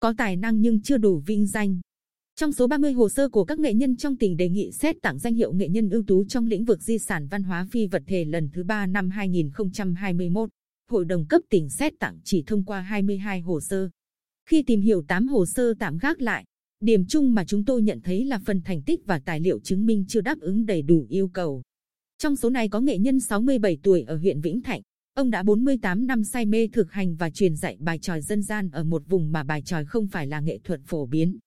có tài năng nhưng chưa đủ vinh danh. Trong số 30 hồ sơ của các nghệ nhân trong tỉnh đề nghị xét tặng danh hiệu nghệ nhân ưu tú trong lĩnh vực di sản văn hóa phi vật thể lần thứ 3 năm 2021, Hội đồng cấp tỉnh xét tặng chỉ thông qua 22 hồ sơ. Khi tìm hiểu 8 hồ sơ tạm gác lại, điểm chung mà chúng tôi nhận thấy là phần thành tích và tài liệu chứng minh chưa đáp ứng đầy đủ yêu cầu. Trong số này có nghệ nhân 67 tuổi ở huyện Vĩnh Thạnh. Ông đã 48 năm say mê thực hành và truyền dạy bài tròi dân gian ở một vùng mà bài tròi không phải là nghệ thuật phổ biến.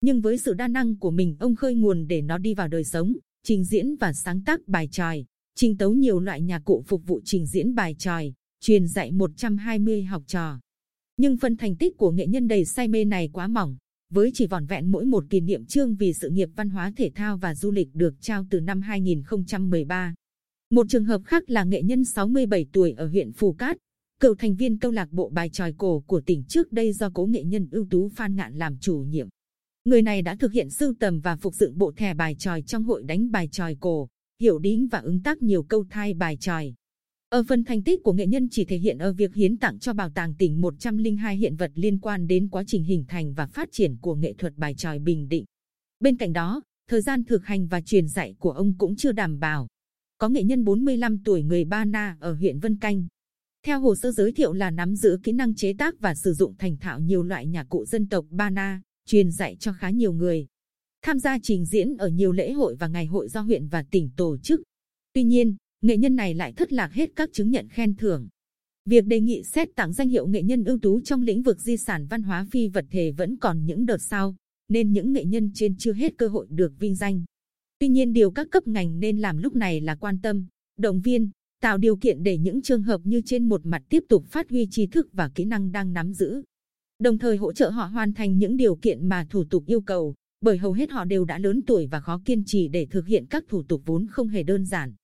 Nhưng với sự đa năng của mình, ông khơi nguồn để nó đi vào đời sống, trình diễn và sáng tác bài tròi, trình tấu nhiều loại nhạc cụ phục vụ trình diễn bài tròi, truyền dạy 120 học trò. Nhưng phần thành tích của nghệ nhân đầy say mê này quá mỏng, với chỉ vỏn vẹn mỗi một kỷ niệm chương vì sự nghiệp văn hóa thể thao và du lịch được trao từ năm 2013. Một trường hợp khác là nghệ nhân 67 tuổi ở huyện Phù Cát, cựu thành viên câu lạc bộ bài tròi cổ của tỉnh trước đây do cố nghệ nhân ưu tú Phan Ngạn làm chủ nhiệm. Người này đã thực hiện sưu tầm và phục dựng bộ thẻ bài tròi trong hội đánh bài tròi cổ, hiểu đính và ứng tác nhiều câu thai bài tròi. Ở phần thành tích của nghệ nhân chỉ thể hiện ở việc hiến tặng cho bảo tàng tỉnh 102 hiện vật liên quan đến quá trình hình thành và phát triển của nghệ thuật bài tròi Bình Định. Bên cạnh đó, thời gian thực hành và truyền dạy của ông cũng chưa đảm bảo. Có nghệ nhân 45 tuổi người Ba Na ở huyện Vân Canh. Theo hồ sơ giới thiệu là nắm giữ kỹ năng chế tác và sử dụng thành thạo nhiều loại nhạc cụ dân tộc Ba Na, truyền dạy cho khá nhiều người. Tham gia trình diễn ở nhiều lễ hội và ngày hội do huyện và tỉnh tổ chức. Tuy nhiên, nghệ nhân này lại thất lạc hết các chứng nhận khen thưởng. Việc đề nghị xét tặng danh hiệu nghệ nhân ưu tú trong lĩnh vực di sản văn hóa phi vật thể vẫn còn những đợt sau, nên những nghệ nhân trên chưa hết cơ hội được vinh danh. Tuy nhiên điều các cấp ngành nên làm lúc này là quan tâm, động viên, tạo điều kiện để những trường hợp như trên một mặt tiếp tục phát huy trí thức và kỹ năng đang nắm giữ. Đồng thời hỗ trợ họ hoàn thành những điều kiện mà thủ tục yêu cầu, bởi hầu hết họ đều đã lớn tuổi và khó kiên trì để thực hiện các thủ tục vốn không hề đơn giản.